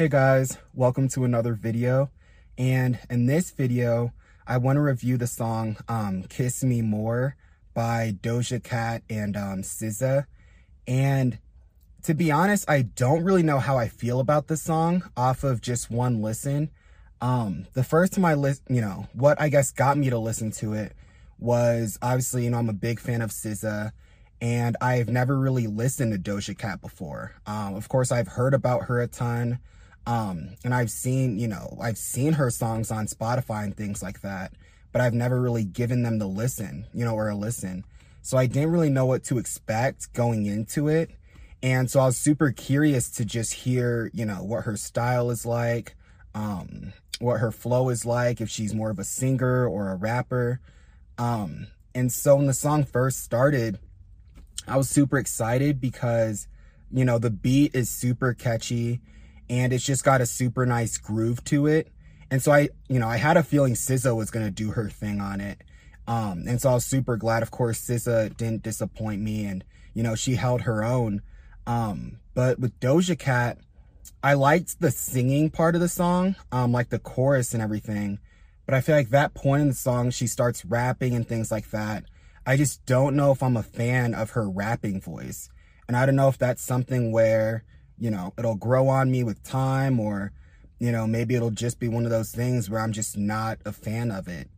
Hey guys, welcome to another video. And in this video, I want to review the song um, Kiss Me More by Doja Cat and um, SZA. And to be honest, I don't really know how I feel about this song off of just one listen. Um, the first time I list, you know, what I guess got me to listen to it was obviously, you know, I'm a big fan of SZA and I've never really listened to Doja Cat before. Um, of course, I've heard about her a ton. Um, and I've seen, you know, I've seen her songs on Spotify and things like that, but I've never really given them the listen, you know, or a listen. So I didn't really know what to expect going into it. And so I was super curious to just hear, you know, what her style is like, um, what her flow is like, if she's more of a singer or a rapper. Um, and so when the song first started, I was super excited because, you know, the beat is super catchy and it's just got a super nice groove to it. And so I, you know, I had a feeling SZA was to do her thing on it. Um, and so I was super glad. Of course, SZA didn't disappoint me and, you know, she held her own. Um, but with Doja Cat, I liked the singing part of the song, um, like the chorus and everything. But I feel like that point in the song, she starts rapping and things like that. I just don't know if I'm a fan of her rapping voice. And I don't know if that's something where, you know, it'll grow on me with time or, you know, maybe it'll just be one of those things where I'm just not a fan of it.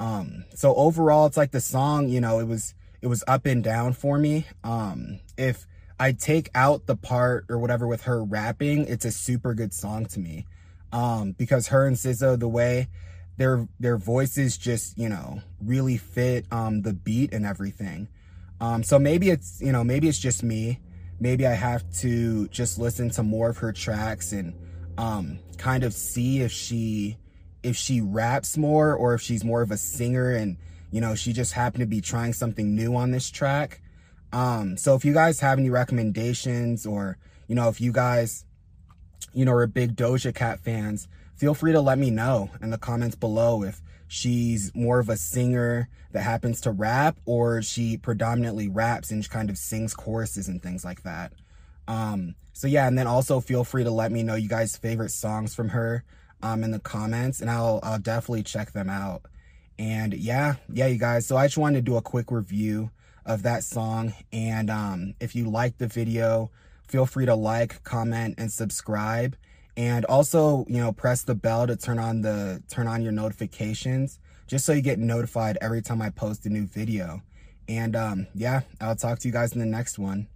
Um, so overall, it's like the song, you know, it was, it was up and down for me. Um, if I take out the part or whatever with her rapping, it's a super good song to me. Um, because her and SZA, the way their, their voices just, you know, really fit, um, the beat and everything. Um, so maybe it's, you know, maybe it's just me maybe I have to just listen to more of her tracks and um, kind of see if she if she raps more or if she's more of a singer and you know she just happened to be trying something new on this track. Um, so if you guys have any recommendations or you know if you guys you know are big Doja Cat fans, feel free to let me know in the comments below if she's more of a singer that happens to rap or she predominantly raps and kind of sings choruses and things like that. Um, so yeah, and then also feel free to let me know you guys' favorite songs from her um, in the comments and I'll, I'll definitely check them out. And yeah, yeah, you guys. So I just wanted to do a quick review of that song. And um, if you like the video, feel free to like, comment, and subscribe and also you know press the bell to turn on the turn on your notifications just so you get notified every time i post a new video. And um yeah i'll talk to you guys in the next one